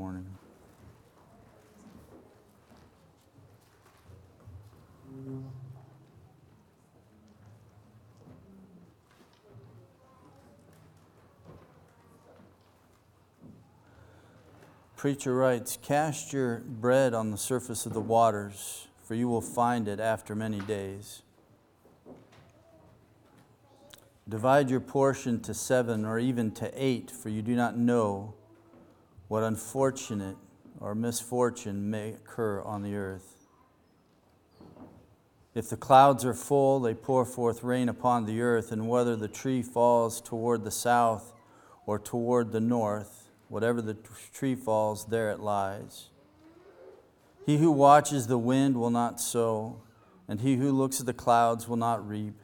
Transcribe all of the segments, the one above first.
morning. Preacher writes, Cast your bread on the surface of the waters, for you will find it after many days. Divide your portion to seven or even to eight, for you do not know what unfortunate or misfortune may occur on the earth. If the clouds are full, they pour forth rain upon the earth, and whether the tree falls toward the south or toward the north, Whatever the tree falls, there it lies. He who watches the wind will not sow, and he who looks at the clouds will not reap.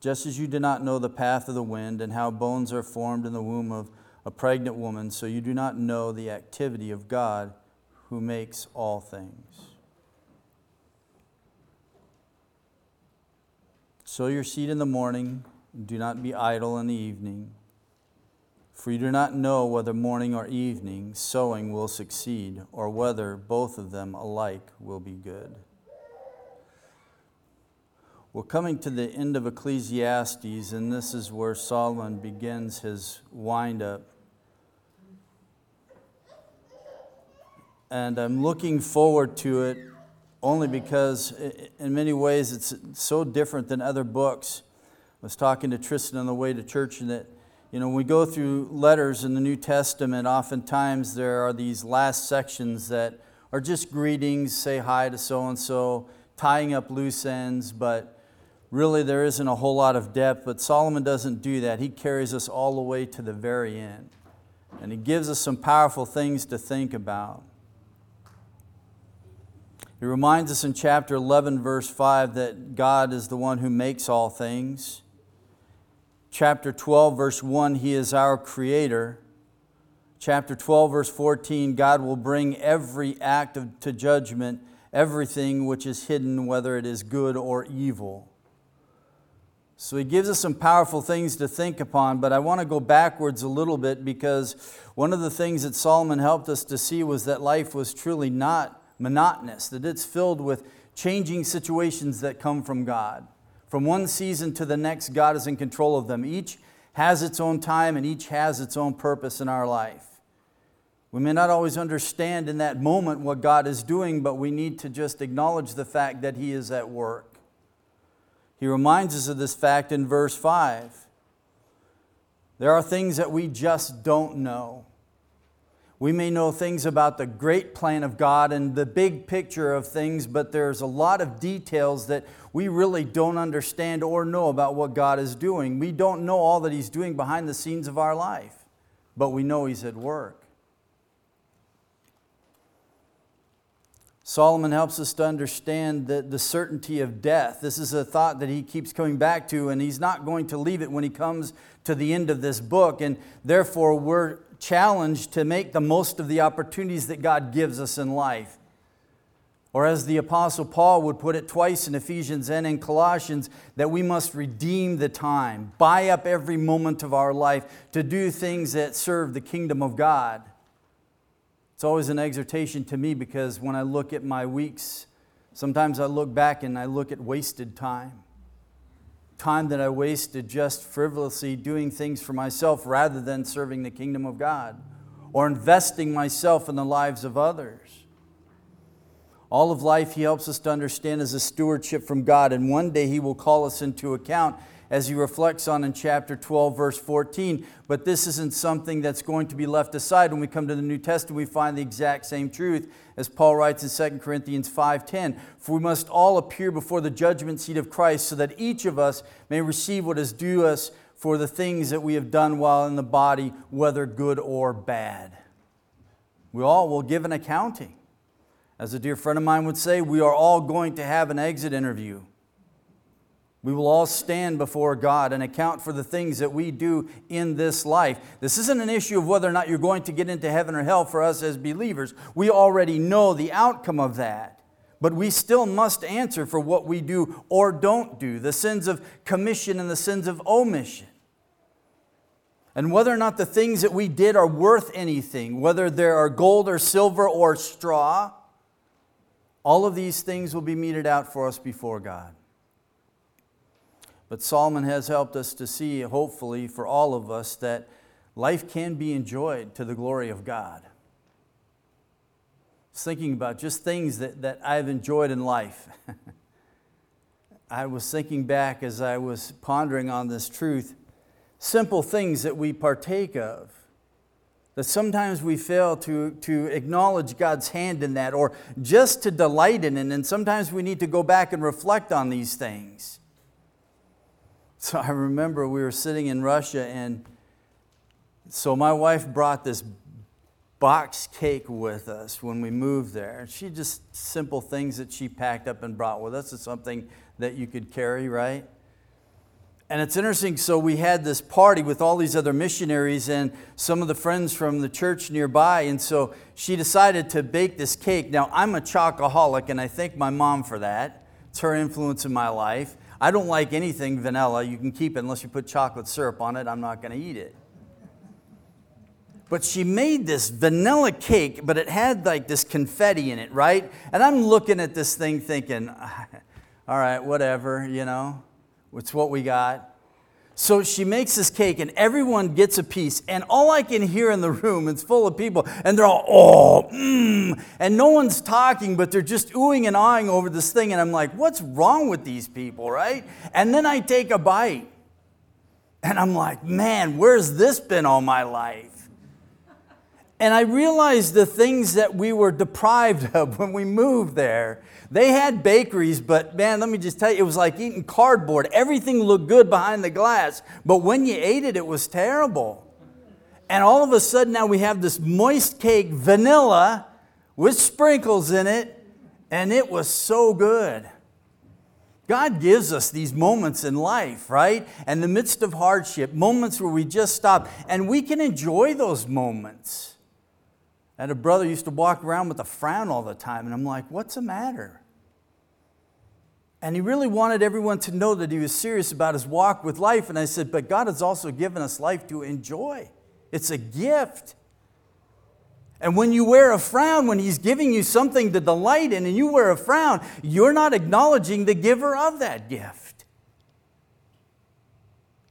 Just as you do not know the path of the wind and how bones are formed in the womb of a pregnant woman, so you do not know the activity of God who makes all things. Sow your seed in the morning, do not be idle in the evening. For you do not know whether morning or evening sowing will succeed, or whether both of them alike will be good. We're coming to the end of Ecclesiastes, and this is where Solomon begins his wind And I'm looking forward to it only because, in many ways, it's so different than other books. I was talking to Tristan on the way to church, and that you know, when we go through letters in the New Testament, oftentimes there are these last sections that are just greetings, say hi to so and so, tying up loose ends, but really there isn't a whole lot of depth. But Solomon doesn't do that. He carries us all the way to the very end. And he gives us some powerful things to think about. He reminds us in chapter 11, verse 5, that God is the one who makes all things chapter 12, verse 1, He is our Creator. Chapter 12, verse 14, God will bring every act of, to judgment, everything which is hidden, whether it is good or evil. So he gives us some powerful things to think upon, but I want to go backwards a little bit because one of the things that Solomon helped us to see was that life was truly not monotonous, that it's filled with changing situations that come from God. From one season to the next, God is in control of them. Each has its own time and each has its own purpose in our life. We may not always understand in that moment what God is doing, but we need to just acknowledge the fact that He is at work. He reminds us of this fact in verse 5. There are things that we just don't know. We may know things about the great plan of God and the big picture of things, but there's a lot of details that we really don't understand or know about what God is doing. We don't know all that He's doing behind the scenes of our life, but we know He's at work. Solomon helps us to understand the, the certainty of death. This is a thought that he keeps coming back to, and he's not going to leave it when he comes to the end of this book. And therefore, we're challenged to make the most of the opportunities that God gives us in life. Or, as the Apostle Paul would put it twice in Ephesians and in Colossians, that we must redeem the time, buy up every moment of our life to do things that serve the kingdom of God. It's always an exhortation to me because when I look at my weeks, sometimes I look back and I look at wasted time time that I wasted just frivolously doing things for myself rather than serving the kingdom of God or investing myself in the lives of others. All of life, He helps us to understand, is a stewardship from God, and one day He will call us into account as he reflects on in chapter 12, verse 14. But this isn't something that's going to be left aside. When we come to the New Testament, we find the exact same truth as Paul writes in 2 Corinthians 5:10. For we must all appear before the judgment seat of Christ, so that each of us may receive what is due us for the things that we have done while in the body, whether good or bad. We all will give an accounting. As a dear friend of mine would say, we are all going to have an exit interview. We will all stand before God and account for the things that we do in this life. This isn't an issue of whether or not you're going to get into heaven or hell for us as believers. We already know the outcome of that. But we still must answer for what we do or don't do the sins of commission and the sins of omission. and whether or not the things that we did are worth anything, whether they are gold or silver or straw, all of these things will be meted out for us before God. But Solomon has helped us to see, hopefully, for all of us, that life can be enjoyed to the glory of God. Was thinking about just things that, that I've enjoyed in life. I was thinking back as I was pondering on this truth simple things that we partake of. That sometimes we fail to, to acknowledge God's hand in that or just to delight in it. And sometimes we need to go back and reflect on these things. So I remember we were sitting in Russia, and so my wife brought this box cake with us when we moved there. She just simple things that she packed up and brought with us. It's something that you could carry, right? And it's interesting. So, we had this party with all these other missionaries and some of the friends from the church nearby. And so, she decided to bake this cake. Now, I'm a chocoholic, and I thank my mom for that. It's her influence in my life. I don't like anything vanilla. You can keep it unless you put chocolate syrup on it. I'm not going to eat it. But she made this vanilla cake, but it had like this confetti in it, right? And I'm looking at this thing thinking, ah, all right, whatever, you know. It's what we got. So she makes this cake, and everyone gets a piece. And all I can hear in the room, it's full of people, and they're all, oh, mmm. And no one's talking, but they're just oohing and awing over this thing. And I'm like, what's wrong with these people, right? And then I take a bite. And I'm like, man, where's this been all my life? And I realized the things that we were deprived of when we moved there. They had bakeries, but man, let me just tell you, it was like eating cardboard. Everything looked good behind the glass, but when you ate it, it was terrible. And all of a sudden, now we have this moist cake, vanilla, with sprinkles in it, and it was so good. God gives us these moments in life, right? In the midst of hardship, moments where we just stop, and we can enjoy those moments. Had a brother used to walk around with a frown all the time, and I'm like, what's the matter? And he really wanted everyone to know that he was serious about his walk with life. And I said, but God has also given us life to enjoy. It's a gift. And when you wear a frown, when He's giving you something to delight in, and you wear a frown, you're not acknowledging the giver of that gift.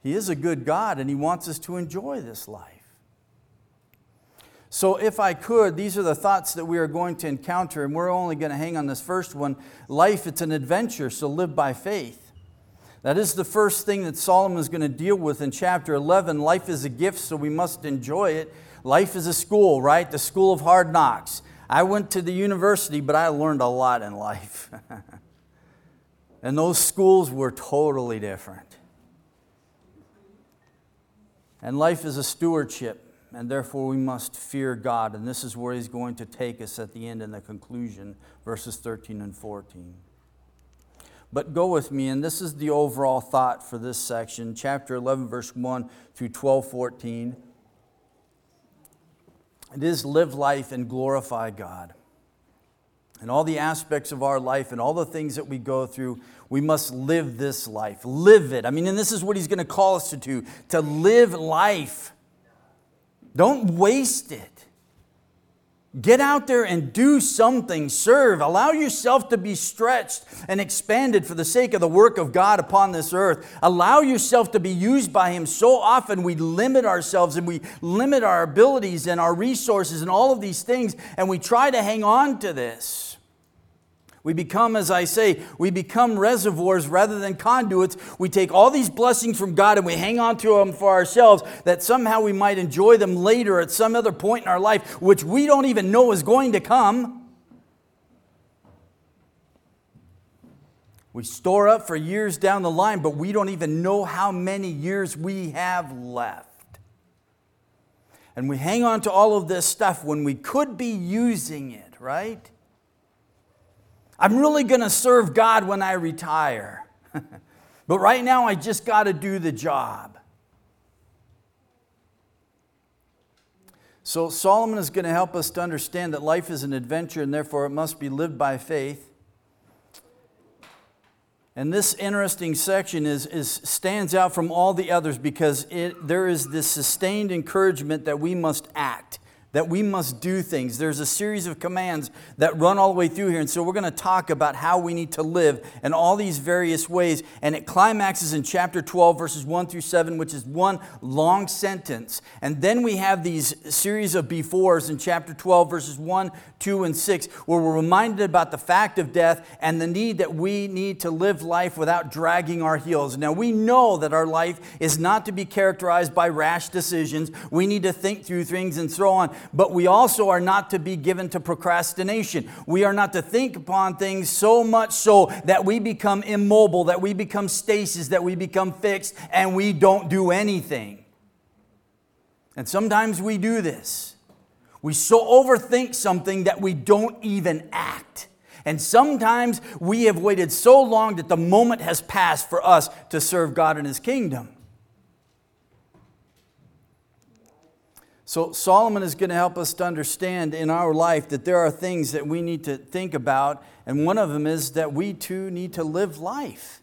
He is a good God, and He wants us to enjoy this life. So, if I could, these are the thoughts that we are going to encounter, and we're only going to hang on this first one. Life, it's an adventure, so live by faith. That is the first thing that Solomon is going to deal with in chapter 11. Life is a gift, so we must enjoy it. Life is a school, right? The school of hard knocks. I went to the university, but I learned a lot in life. and those schools were totally different. And life is a stewardship and therefore we must fear God. And this is where he's going to take us at the end in the conclusion, verses 13 and 14. But go with me, and this is the overall thought for this section, chapter 11, verse 1 through 12, 14. It is live life and glorify God. And all the aspects of our life and all the things that we go through, we must live this life. Live it. I mean, and this is what he's going to call us to do to live life. Don't waste it. Get out there and do something. Serve. Allow yourself to be stretched and expanded for the sake of the work of God upon this earth. Allow yourself to be used by Him. So often we limit ourselves and we limit our abilities and our resources and all of these things, and we try to hang on to this. We become, as I say, we become reservoirs rather than conduits. We take all these blessings from God and we hang on to them for ourselves that somehow we might enjoy them later at some other point in our life, which we don't even know is going to come. We store up for years down the line, but we don't even know how many years we have left. And we hang on to all of this stuff when we could be using it, right? I'm really going to serve God when I retire. but right now, I just got to do the job. So, Solomon is going to help us to understand that life is an adventure and therefore it must be lived by faith. And this interesting section is, is, stands out from all the others because it, there is this sustained encouragement that we must act that we must do things. There's a series of commands that run all the way through here. And so we're going to talk about how we need to live in all these various ways. And it climaxes in chapter 12, verses 1 through 7, which is one long sentence. And then we have these series of befores in chapter 12, verses 1, 2, and 6, where we're reminded about the fact of death and the need that we need to live life without dragging our heels. Now, we know that our life is not to be characterized by rash decisions. We need to think through things and so on but we also are not to be given to procrastination. We are not to think upon things so much so that we become immobile, that we become stasis, that we become fixed, and we don't do anything. And sometimes we do this. We so overthink something that we don't even act. And sometimes we have waited so long that the moment has passed for us to serve God in His kingdom. So, Solomon is going to help us to understand in our life that there are things that we need to think about, and one of them is that we too need to live life.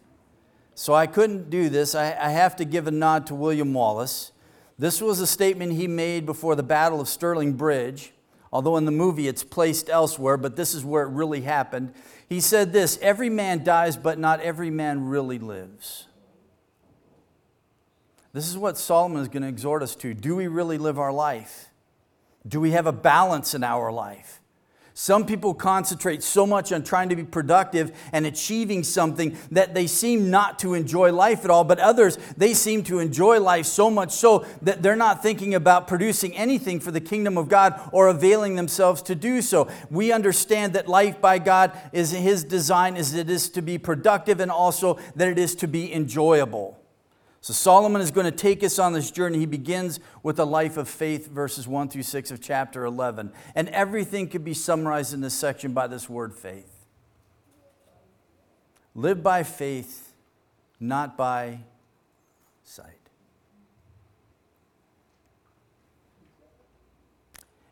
So, I couldn't do this. I, I have to give a nod to William Wallace. This was a statement he made before the Battle of Stirling Bridge, although in the movie it's placed elsewhere, but this is where it really happened. He said this Every man dies, but not every man really lives. This is what Solomon is going to exhort us to. Do we really live our life? Do we have a balance in our life? Some people concentrate so much on trying to be productive and achieving something that they seem not to enjoy life at all, but others, they seem to enjoy life so much so that they're not thinking about producing anything for the kingdom of God or availing themselves to do so. We understand that life by God is His design, is it is to be productive and also that it is to be enjoyable. So Solomon is going to take us on this journey. He begins with a life of faith, verses 1 through 6 of chapter 11. And everything could be summarized in this section by this word faith. Live by faith, not by sight.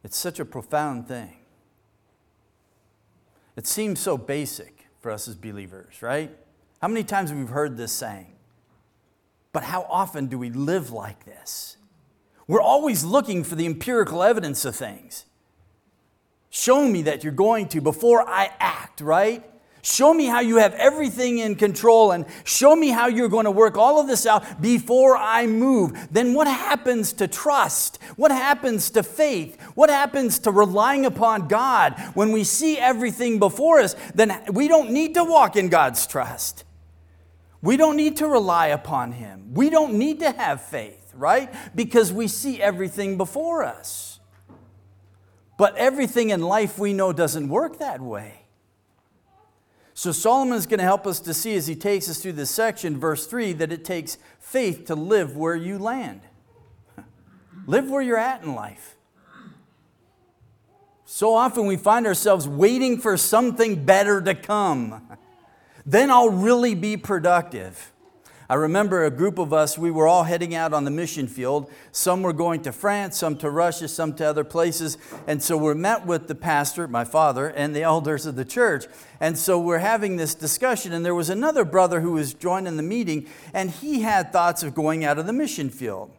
It's such a profound thing. It seems so basic for us as believers, right? How many times have we heard this saying? But how often do we live like this? We're always looking for the empirical evidence of things. Show me that you're going to before I act, right? Show me how you have everything in control and show me how you're going to work all of this out before I move. Then what happens to trust? What happens to faith? What happens to relying upon God? When we see everything before us, then we don't need to walk in God's trust. We don't need to rely upon Him. We don't need to have faith, right? Because we see everything before us. But everything in life we know doesn't work that way. So Solomon is going to help us to see as he takes us through this section, verse 3, that it takes faith to live where you land. live where you're at in life. So often we find ourselves waiting for something better to come. Then I'll really be productive. I remember a group of us, we were all heading out on the mission field. Some were going to France, some to Russia, some to other places. And so we're met with the pastor, my father, and the elders of the church. And so we're having this discussion. And there was another brother who was joining the meeting, and he had thoughts of going out of the mission field.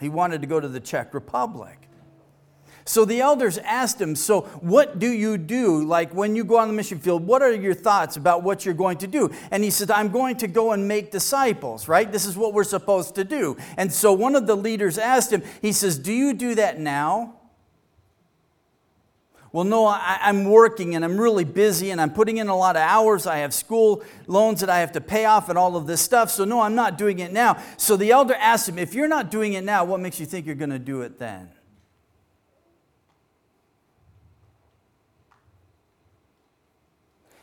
He wanted to go to the Czech Republic. So the elders asked him, So what do you do? Like when you go on the mission field, what are your thoughts about what you're going to do? And he said, I'm going to go and make disciples, right? This is what we're supposed to do. And so one of the leaders asked him, He says, Do you do that now? Well, no, I, am working and I'm really busy and I'm putting in a lot of hours. I have school loans that I have to pay off and all of this stuff. So, no, I'm not doing it now. So the elder asked him, If you're not doing it now, what makes you think you're going to do it then?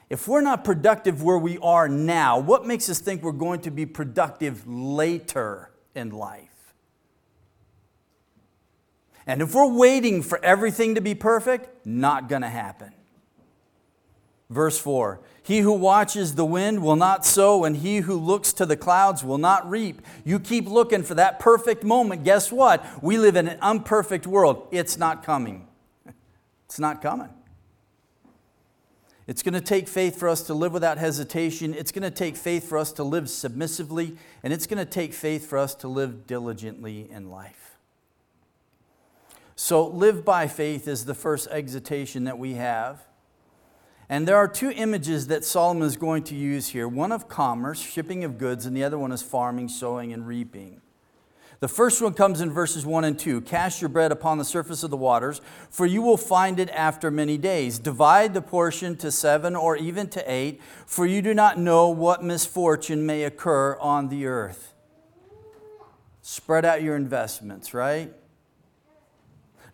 If we're not productive where we are now, what makes us think we're going to be productive later in life? And if we're waiting for everything to be perfect, not going to happen. Verse 4 He who watches the wind will not sow, and he who looks to the clouds will not reap. You keep looking for that perfect moment. Guess what? We live in an imperfect world. It's not coming. It's not coming. It's going to take faith for us to live without hesitation. It's going to take faith for us to live submissively. And it's going to take faith for us to live diligently in life. So, live by faith is the first exhortation that we have. And there are two images that Solomon is going to use here one of commerce, shipping of goods, and the other one is farming, sowing, and reaping. The first one comes in verses 1 and 2 Cast your bread upon the surface of the waters, for you will find it after many days. Divide the portion to seven or even to eight, for you do not know what misfortune may occur on the earth. Spread out your investments, right?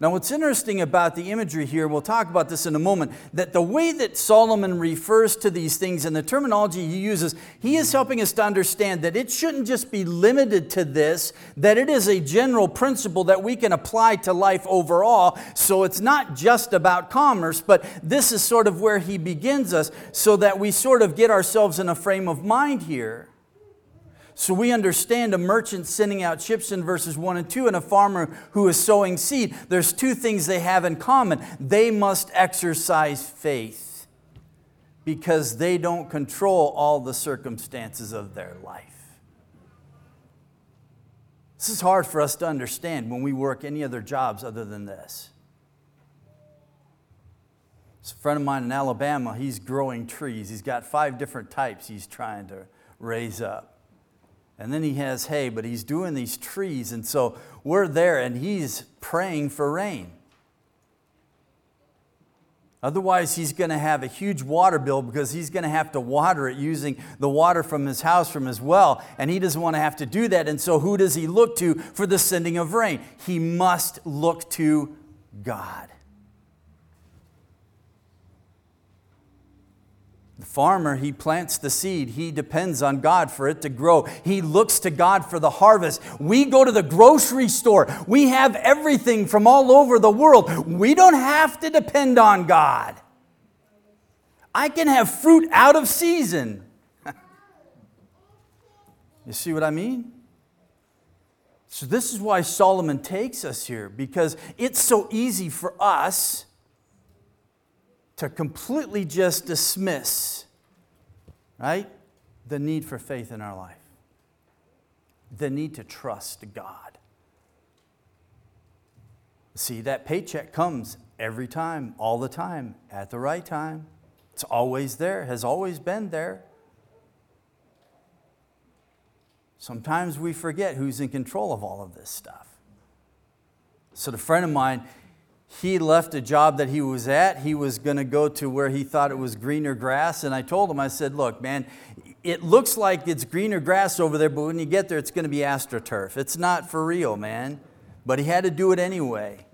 Now, what's interesting about the imagery here, we'll talk about this in a moment, that the way that Solomon refers to these things and the terminology he uses, he is helping us to understand that it shouldn't just be limited to this, that it is a general principle that we can apply to life overall. So it's not just about commerce, but this is sort of where he begins us so that we sort of get ourselves in a frame of mind here. So we understand a merchant sending out ships in verses 1 and 2 and a farmer who is sowing seed. There's two things they have in common. They must exercise faith because they don't control all the circumstances of their life. This is hard for us to understand when we work any other jobs other than this. A friend of mine in Alabama, he's growing trees. He's got five different types he's trying to raise up. And then he has hay, but he's doing these trees. And so we're there and he's praying for rain. Otherwise, he's going to have a huge water bill because he's going to have to water it using the water from his house, from his well, and he doesn't want to have to do that. And so, who does he look to for the sending of rain? He must look to God. The farmer, he plants the seed. He depends on God for it to grow. He looks to God for the harvest. We go to the grocery store. We have everything from all over the world. We don't have to depend on God. I can have fruit out of season. you see what I mean? So, this is why Solomon takes us here, because it's so easy for us to completely just dismiss, right, the need for faith in our life, the need to trust God. See, that paycheck comes every time, all the time, at the right time. It's always there, has always been there. Sometimes we forget who's in control of all of this stuff. So, the friend of mine, he left a job that he was at. He was going to go to where he thought it was greener grass. And I told him, I said, Look, man, it looks like it's greener grass over there, but when you get there, it's going to be astroturf. It's not for real, man. But he had to do it anyway.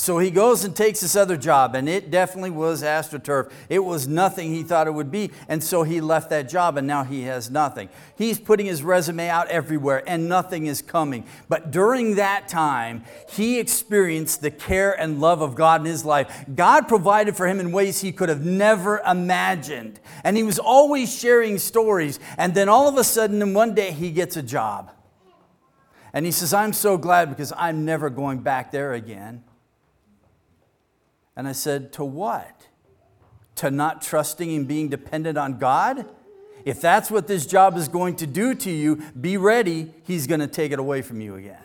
So he goes and takes this other job, and it definitely was AstroTurf. It was nothing he thought it would be, and so he left that job, and now he has nothing. He's putting his resume out everywhere, and nothing is coming. But during that time, he experienced the care and love of God in his life. God provided for him in ways he could have never imagined, and he was always sharing stories. And then all of a sudden, in one day, he gets a job. And he says, I'm so glad because I'm never going back there again. And I said, To what? To not trusting and being dependent on God? If that's what this job is going to do to you, be ready. He's going to take it away from you again.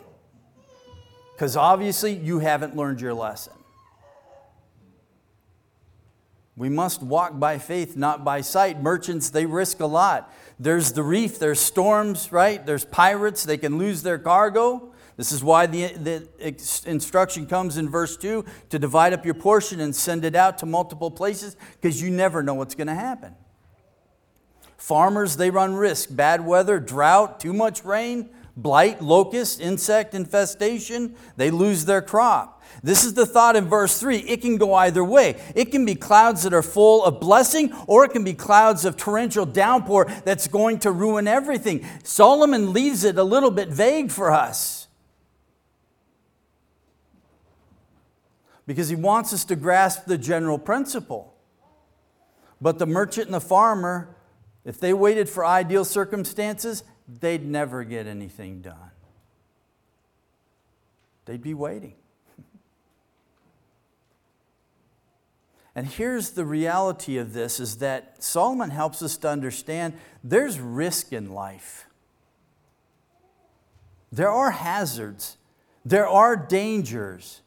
Because obviously you haven't learned your lesson. We must walk by faith, not by sight. Merchants, they risk a lot. There's the reef, there's storms, right? There's pirates, they can lose their cargo. This is why the, the instruction comes in verse 2 to divide up your portion and send it out to multiple places because you never know what's going to happen. Farmers, they run risk. Bad weather, drought, too much rain, blight, locust, insect infestation, they lose their crop. This is the thought in verse 3. It can go either way. It can be clouds that are full of blessing, or it can be clouds of torrential downpour that's going to ruin everything. Solomon leaves it a little bit vague for us. Because he wants us to grasp the general principle. But the merchant and the farmer, if they waited for ideal circumstances, they'd never get anything done. They'd be waiting. And here's the reality of this is that Solomon helps us to understand there's risk in life. There are hazards. There are dangers.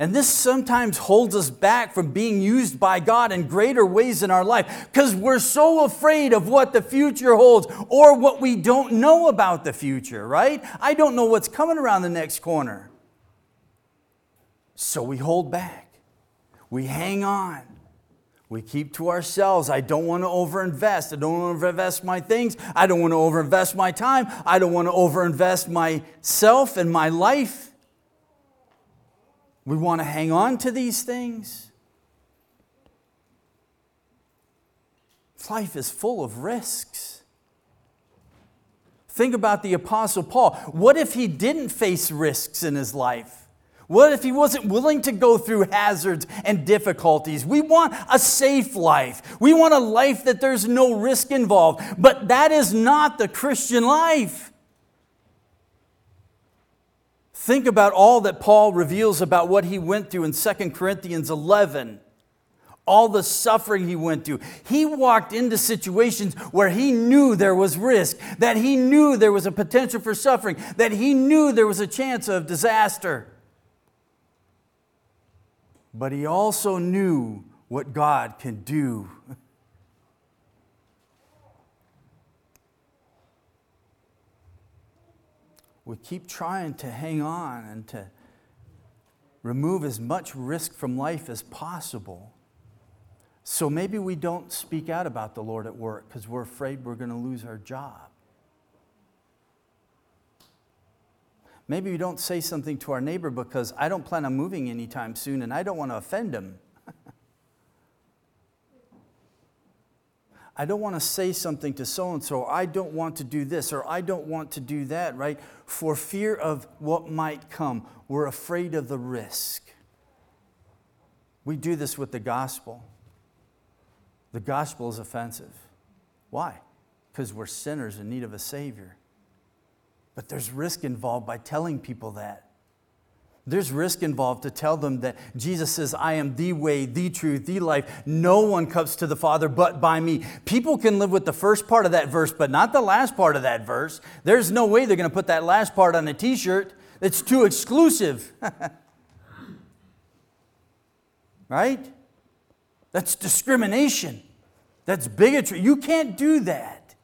And this sometimes holds us back from being used by God in greater ways in our life because we're so afraid of what the future holds or what we don't know about the future, right? I don't know what's coming around the next corner. So we hold back. We hang on. We keep to ourselves. I don't want to overinvest. I don't want to overinvest my things. I don't want to overinvest my time. I don't want to overinvest myself and my life. We want to hang on to these things. Life is full of risks. Think about the Apostle Paul. What if he didn't face risks in his life? What if he wasn't willing to go through hazards and difficulties? We want a safe life. We want a life that there's no risk involved. But that is not the Christian life. Think about all that Paul reveals about what he went through in 2 Corinthians 11 all the suffering he went through. He walked into situations where he knew there was risk, that he knew there was a potential for suffering, that he knew there was a chance of disaster but he also knew what God can do. We keep trying to hang on and to remove as much risk from life as possible. So maybe we don't speak out about the Lord at work because we're afraid we're going to lose our job. Maybe we don't say something to our neighbor because I don't plan on moving anytime soon and I don't want to offend him. I don't want to say something to so and so, I don't want to do this, or I don't want to do that, right? For fear of what might come. We're afraid of the risk. We do this with the gospel. The gospel is offensive. Why? Because we're sinners in need of a Savior. But there's risk involved by telling people that. There's risk involved to tell them that Jesus says, I am the way, the truth, the life. No one comes to the Father but by me. People can live with the first part of that verse, but not the last part of that verse. There's no way they're going to put that last part on a t shirt. It's too exclusive. right? That's discrimination. That's bigotry. You can't do that.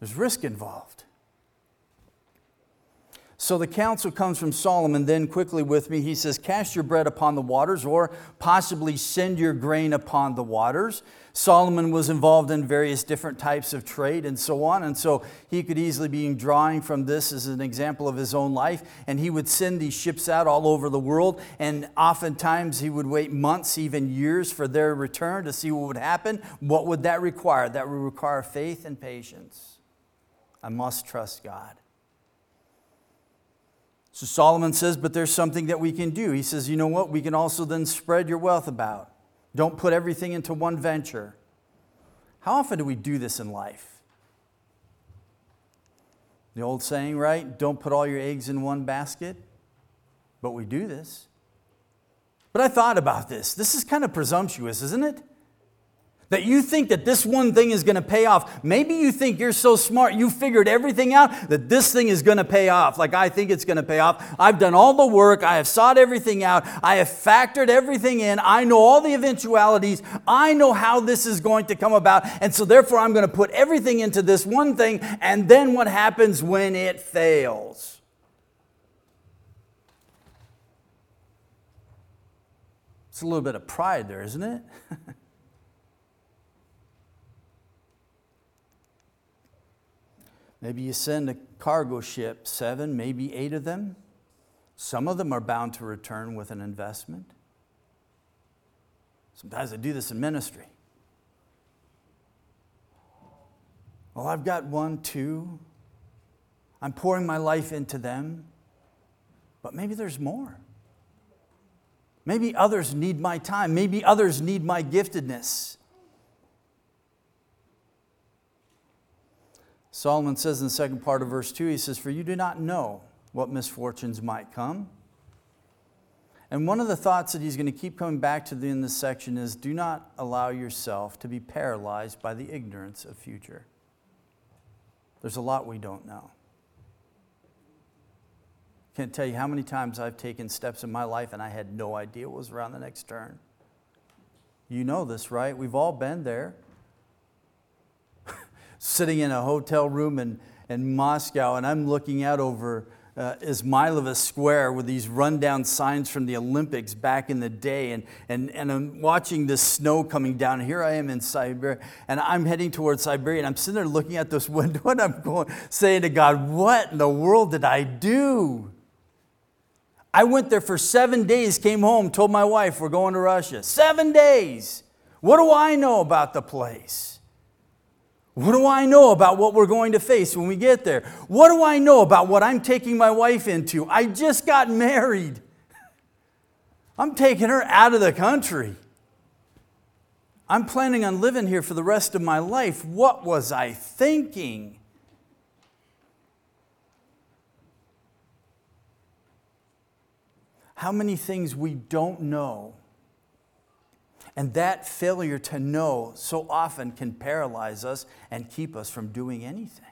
There's risk involved. So the counsel comes from Solomon, then quickly with me. He says, Cast your bread upon the waters, or possibly send your grain upon the waters. Solomon was involved in various different types of trade and so on, and so he could easily be drawing from this as an example of his own life. And he would send these ships out all over the world, and oftentimes he would wait months, even years, for their return to see what would happen. What would that require? That would require faith and patience. I must trust God. So Solomon says, but there's something that we can do. He says, you know what? We can also then spread your wealth about. Don't put everything into one venture. How often do we do this in life? The old saying, right? Don't put all your eggs in one basket. But we do this. But I thought about this. This is kind of presumptuous, isn't it? That you think that this one thing is going to pay off. Maybe you think you're so smart, you figured everything out, that this thing is going to pay off, like I think it's going to pay off. I've done all the work, I have sought everything out, I have factored everything in, I know all the eventualities, I know how this is going to come about, and so therefore I'm going to put everything into this one thing, and then what happens when it fails? It's a little bit of pride there, isn't it? Maybe you send a cargo ship, seven, maybe eight of them. Some of them are bound to return with an investment. Sometimes I do this in ministry. Well, I've got one, two. I'm pouring my life into them. But maybe there's more. Maybe others need my time. Maybe others need my giftedness. Solomon says in the second part of verse 2, he says, For you do not know what misfortunes might come. And one of the thoughts that he's going to keep coming back to in this section is do not allow yourself to be paralyzed by the ignorance of future. There's a lot we don't know. Can't tell you how many times I've taken steps in my life and I had no idea what was around the next turn. You know this, right? We've all been there. Sitting in a hotel room in, in Moscow, and I'm looking out over uh, Izmailova Square with these rundown signs from the Olympics back in the day. And, and, and I'm watching this snow coming down. Here I am in Siberia, and I'm heading towards Siberia. And I'm sitting there looking at this window, and I'm going, saying to God, What in the world did I do? I went there for seven days, came home, told my wife, We're going to Russia. Seven days. What do I know about the place? What do I know about what we're going to face when we get there? What do I know about what I'm taking my wife into? I just got married. I'm taking her out of the country. I'm planning on living here for the rest of my life. What was I thinking? How many things we don't know and that failure to know so often can paralyze us and keep us from doing anything.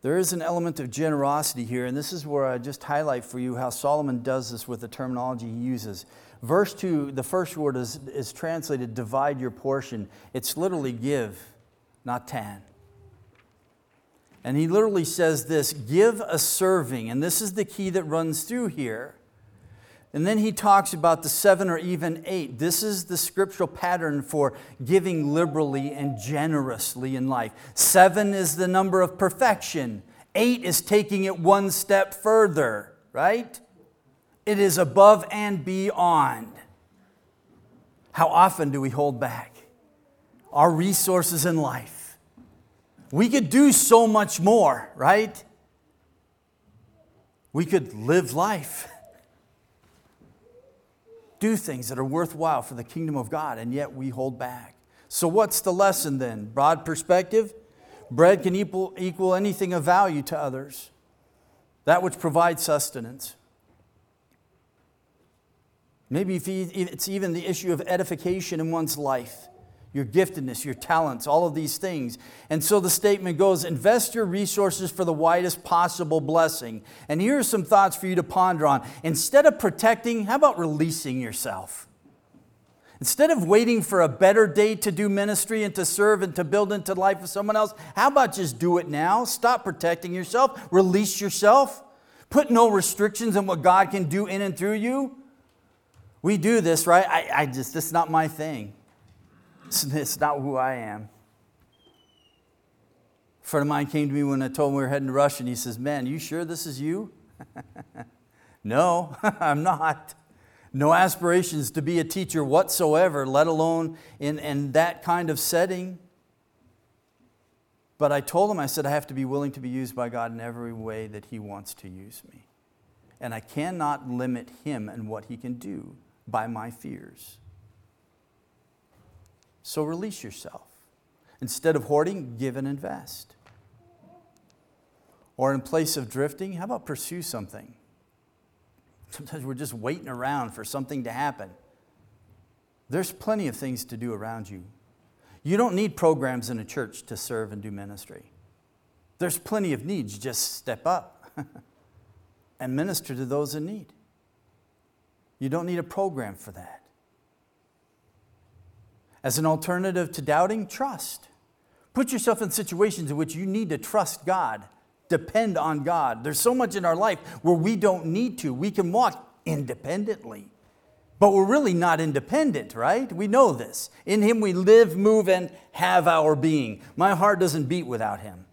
There is an element of generosity here, and this is where I just highlight for you how Solomon does this with the terminology he uses. Verse 2, the first word is, is translated divide your portion. It's literally give, natan. And he literally says this give a serving, and this is the key that runs through here. And then he talks about the seven or even eight. This is the scriptural pattern for giving liberally and generously in life. Seven is the number of perfection, eight is taking it one step further, right? It is above and beyond. How often do we hold back our resources in life? We could do so much more, right? We could live life do things that are worthwhile for the kingdom of God, and yet we hold back. So, what's the lesson then? Broad perspective bread can equal, equal anything of value to others, that which provides sustenance. Maybe it's even the issue of edification in one's life your giftedness, your talents, all of these things. And so the statement goes invest your resources for the widest possible blessing. And here are some thoughts for you to ponder on. Instead of protecting, how about releasing yourself? Instead of waiting for a better day to do ministry and to serve and to build into the life of someone else, how about just do it now? Stop protecting yourself, release yourself, put no restrictions on what God can do in and through you. We do this, right? I, I just, this is not my thing. It's, not who I am. A friend of mine came to me when I told him we were heading to Russia, and he says, Man, you sure this is you? no, I'm not. No aspirations to be a teacher whatsoever, let alone in, in that kind of setting. But I told him, I said, I have to be willing to be used by God in every way that He wants to use me. And I cannot limit Him and what He can do by my fears. So release yourself. Instead of hoarding, give and invest. Or in place of drifting, how about pursue something? Sometimes we're just waiting around for something to happen. There's plenty of things to do around you. You don't need programs in a church to serve and do ministry. There's plenty of needs. Just step up and minister to those in need. You don't need a program for that. As an alternative to doubting, trust. Put yourself in situations in which you need to trust God, depend on God. There's so much in our life where we don't need to. We can walk independently. But we're really not independent, right? We know this. In Him we live, move, and have our being. My heart doesn't beat without Him.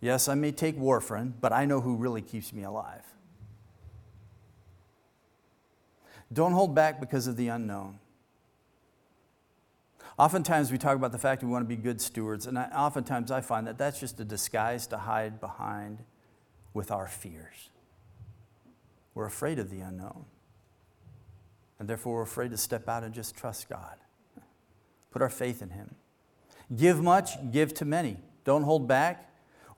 Yes, I may take warfarin, but I know who really keeps me alive. Don't hold back because of the unknown. Oftentimes we talk about the fact that we want to be good stewards, and I, oftentimes I find that that's just a disguise to hide behind with our fears. We're afraid of the unknown, and therefore we're afraid to step out and just trust God. Put our faith in Him. Give much, give to many. Don't hold back.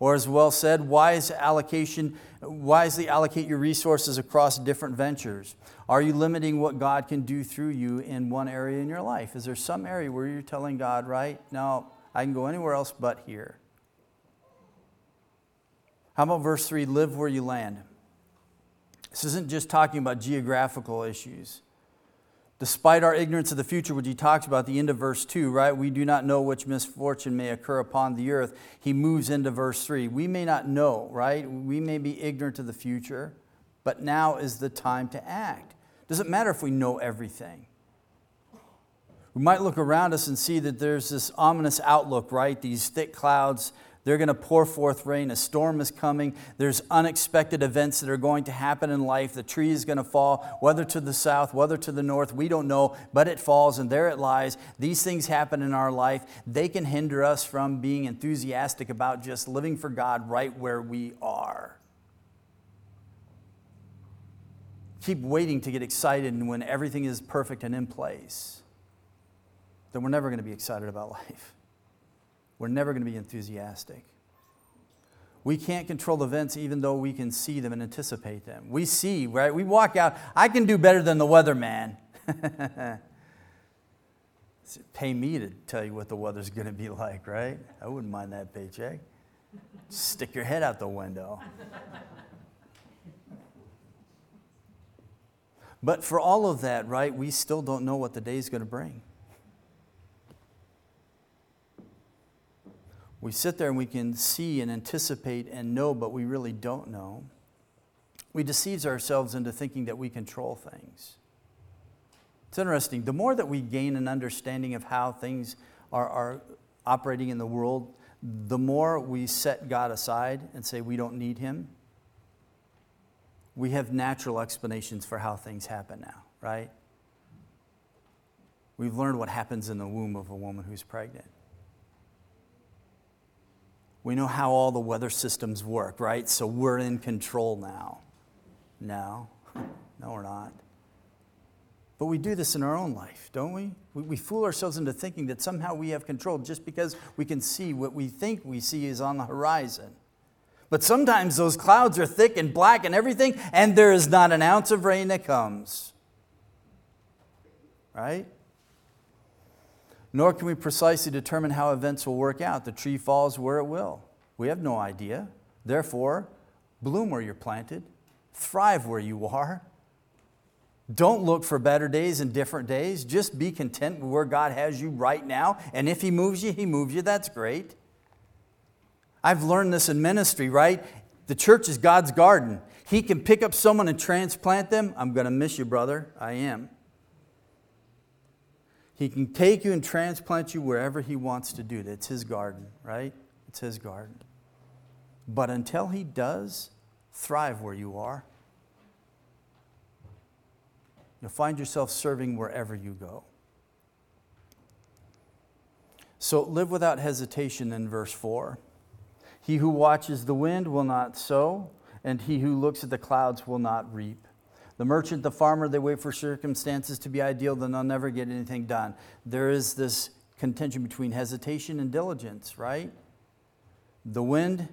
Or as well said, wise allocation, wisely allocate your resources across different ventures. Are you limiting what God can do through you in one area in your life? Is there some area where you're telling God, right, no, I can go anywhere else but here? How about verse 3 live where you land? This isn't just talking about geographical issues. Despite our ignorance of the future, which he talks about the end of verse 2, right? We do not know which misfortune may occur upon the earth. He moves into verse 3. We may not know, right? We may be ignorant of the future, but now is the time to act. Doesn't matter if we know everything. We might look around us and see that there's this ominous outlook, right? These thick clouds they're going to pour forth rain. A storm is coming. There's unexpected events that are going to happen in life. The tree is going to fall, whether to the south, whether to the north, we don't know, but it falls and there it lies. These things happen in our life. They can hinder us from being enthusiastic about just living for God right where we are. Keep waiting to get excited when everything is perfect and in place. Then we're never going to be excited about life we're never going to be enthusiastic. We can't control events even though we can see them and anticipate them. We see, right? We walk out, I can do better than the weatherman. Pay me to tell you what the weather's going to be like, right? I wouldn't mind that paycheck. Stick your head out the window. But for all of that, right, we still don't know what the day is going to bring. We sit there and we can see and anticipate and know, but we really don't know. We deceive ourselves into thinking that we control things. It's interesting. The more that we gain an understanding of how things are, are operating in the world, the more we set God aside and say we don't need Him. We have natural explanations for how things happen now, right? We've learned what happens in the womb of a woman who's pregnant. We know how all the weather systems work, right? So we're in control now. No, no, we're not. But we do this in our own life, don't we? we? we? fool ourselves into thinking that somehow we have control just because we can see what we think we see is on the horizon. But sometimes those clouds are thick and black and everything, and there is not an ounce of rain that comes. Right? Nor can we precisely determine how events will work out. The tree falls where it will. We have no idea. Therefore, bloom where you're planted, thrive where you are. Don't look for better days and different days. Just be content with where God has you right now. And if He moves you, He moves you. That's great. I've learned this in ministry, right? The church is God's garden. He can pick up someone and transplant them. I'm going to miss you, brother. I am. He can take you and transplant you wherever He wants to do that. It's His garden, right? It's His garden. But until He does, thrive where you are. You'll find yourself serving wherever you go. So live without hesitation in verse 4. He who watches the wind will not sow, and he who looks at the clouds will not reap. The merchant, the farmer, they wait for circumstances to be ideal, then they'll never get anything done. There is this contention between hesitation and diligence, right? The wind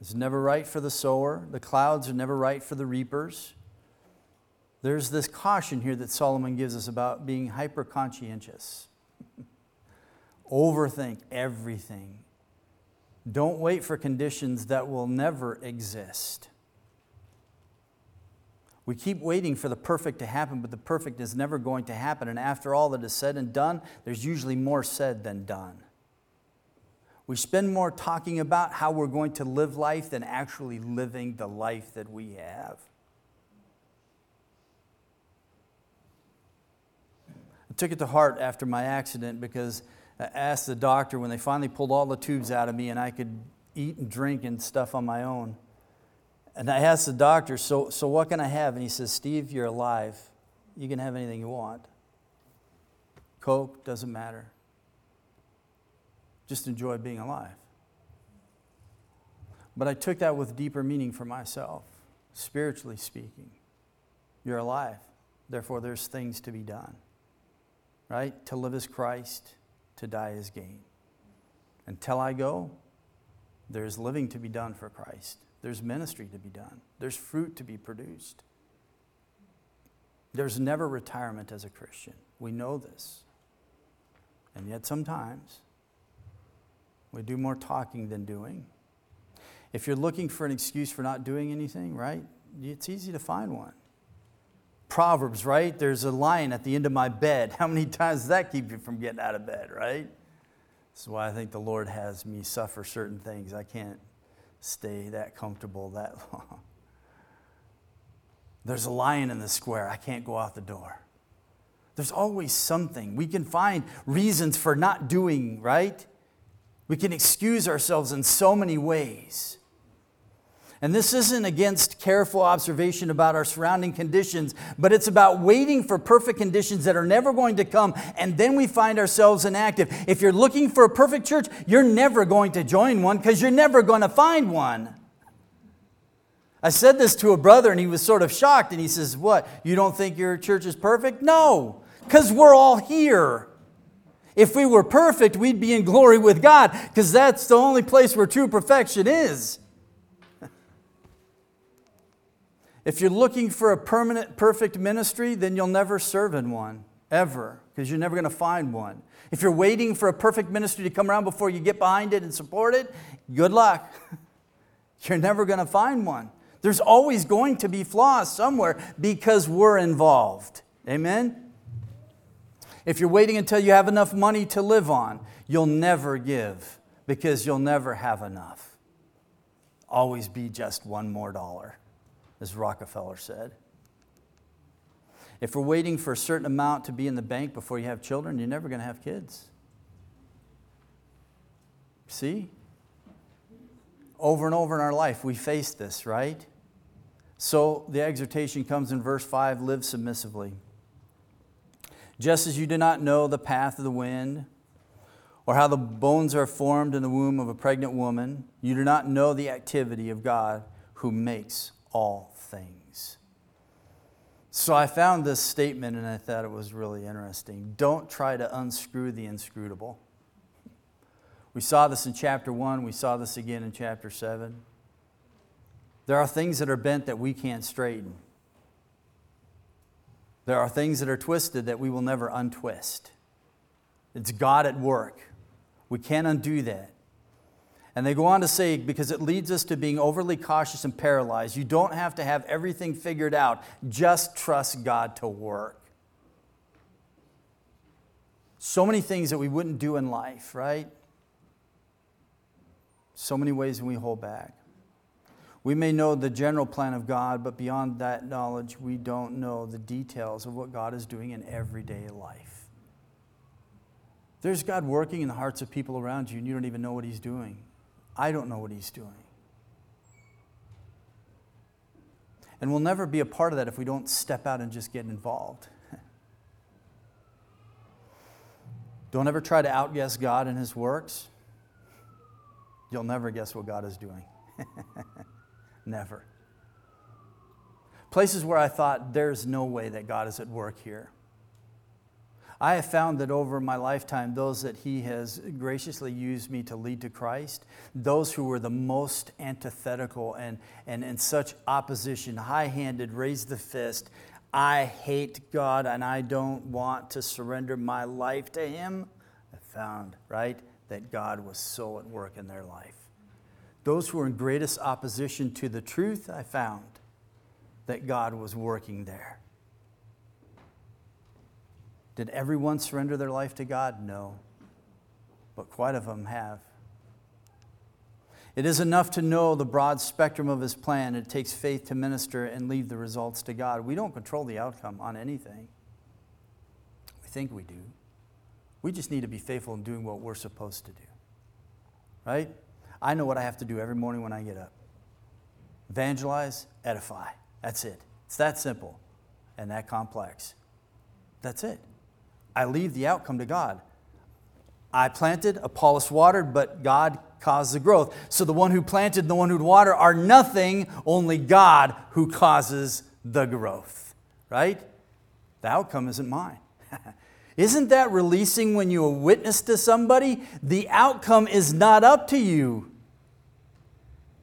is never right for the sower, the clouds are never right for the reapers. There's this caution here that Solomon gives us about being hyper conscientious. Overthink everything. Don't wait for conditions that will never exist. We keep waiting for the perfect to happen, but the perfect is never going to happen. And after all that is said and done, there's usually more said than done. We spend more talking about how we're going to live life than actually living the life that we have. I took it to heart after my accident because I asked the doctor when they finally pulled all the tubes out of me and I could eat and drink and stuff on my own. And I asked the doctor, so, so what can I have? And he says, Steve, you're alive. You can have anything you want. Coke, doesn't matter. Just enjoy being alive. But I took that with deeper meaning for myself, spiritually speaking. You're alive. Therefore, there's things to be done. Right? To live as Christ, to die as gain. Until I go, There's living to be done for Christ, there's ministry to be done, there's fruit to be produced. There's never retirement as a Christian. We know this. And yet, sometimes we do more talking than doing. If you're looking for an excuse for not doing anything, right, it's easy to find one. Proverbs, right? There's a lion at the end of my bed. How many times does that keep you from getting out of bed, right? This is why I think the Lord has me suffer certain things. I can't stay that comfortable that long. There's a lion in the square. I can't go out the door. There's always something. We can find reasons for not doing, right? We can excuse ourselves in so many ways. And this isn't against careful observation about our surrounding conditions, but it's about waiting for perfect conditions that are never going to come, and then we find ourselves inactive. If you're looking for a perfect church, you're never going to join one because you're never going to find one. I said this to a brother, and he was sort of shocked, and he says, What? You don't think your church is perfect? No, because we're all here. If we were perfect, we'd be in glory with God because that's the only place where true perfection is. If you're looking for a permanent, perfect ministry, then you'll never serve in one, ever, because you're never going to find one. If you're waiting for a perfect ministry to come around before you get behind it and support it, good luck. You're never going to find one. There's always going to be flaws somewhere because we're involved. Amen? If you're waiting until you have enough money to live on, you'll never give because you'll never have enough. Always be just one more dollar, as Rockefeller said. If we're waiting for a certain amount to be in the bank before you have children, you're never going to have kids. See? Over and over in our life, we face this, right? So the exhortation comes in verse 5 live submissively. Just as you do not know the path of the wind, or how the bones are formed in the womb of a pregnant woman, you do not know the activity of God who makes all things. So I found this statement and I thought it was really interesting. Don't try to unscrew the inscrutable. We saw this in chapter 1, we saw this again in chapter 7. There are things that are bent that we can't straighten. There are things that are twisted that we will never untwist. It's God at work. We can't undo that. And they go on to say, because it leads us to being overly cautious and paralyzed. You don't have to have everything figured out, just trust God to work. So many things that we wouldn't do in life, right? So many ways we hold back. We may know the general plan of God, but beyond that knowledge, we don't know the details of what God is doing in everyday life. There's God working in the hearts of people around you, and you don't even know what He's doing. I don't know what He's doing. And we'll never be a part of that if we don't step out and just get involved. don't ever try to outguess God and His works. You'll never guess what God is doing. Never. Places where I thought there's no way that God is at work here. I have found that over my lifetime, those that He has graciously used me to lead to Christ, those who were the most antithetical and, and in such opposition, high handed, raised the fist, I hate God and I don't want to surrender my life to Him, I found, right, that God was so at work in their life. Those who were in greatest opposition to the truth, I found that God was working there. Did everyone surrender their life to God? No. But quite of them have. It is enough to know the broad spectrum of his plan. It takes faith to minister and leave the results to God. We don't control the outcome on anything. We think we do. We just need to be faithful in doing what we're supposed to do. Right? I know what I have to do every morning when I get up evangelize, edify. That's it. It's that simple and that complex. That's it. I leave the outcome to God. I planted, Apollos watered, but God caused the growth. So the one who planted and the one who watered are nothing, only God who causes the growth. Right? The outcome isn't mine. Isn't that releasing when you are witness to somebody? The outcome is not up to you.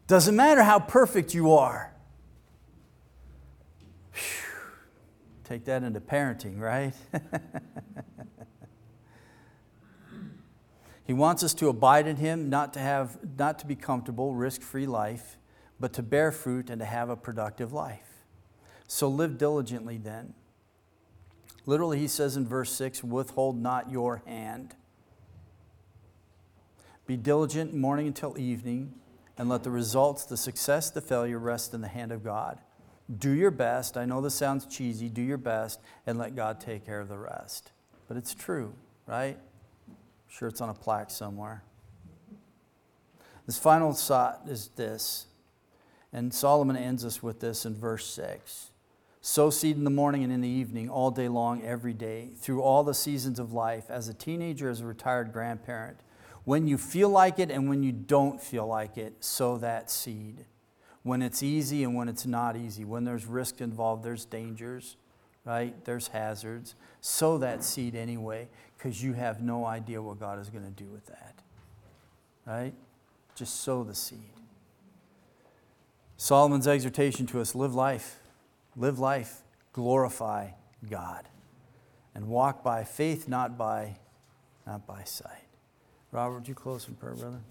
Doesn't matter how perfect you are. Take that into parenting, right? he wants us to abide in him, not to have not to be comfortable, risk-free life, but to bear fruit and to have a productive life. So live diligently then. Literally, he says in verse 6 withhold not your hand. Be diligent morning until evening, and let the results, the success, the failure rest in the hand of God. Do your best. I know this sounds cheesy. Do your best, and let God take care of the rest. But it's true, right? I'm sure it's on a plaque somewhere. This final thought is this, and Solomon ends us with this in verse 6. Sow seed in the morning and in the evening, all day long, every day, through all the seasons of life, as a teenager, as a retired grandparent when you feel like it and when you don't feel like it, sow that seed. When it's easy and when it's not easy, when there's risk involved, there's dangers, right? There's hazards. Sow that seed anyway, because you have no idea what God is going to do with that, right? Just sow the seed. Solomon's exhortation to us live life, live life, glorify God, and walk by faith, not by, not by sight. Robert, would you close in prayer, brother?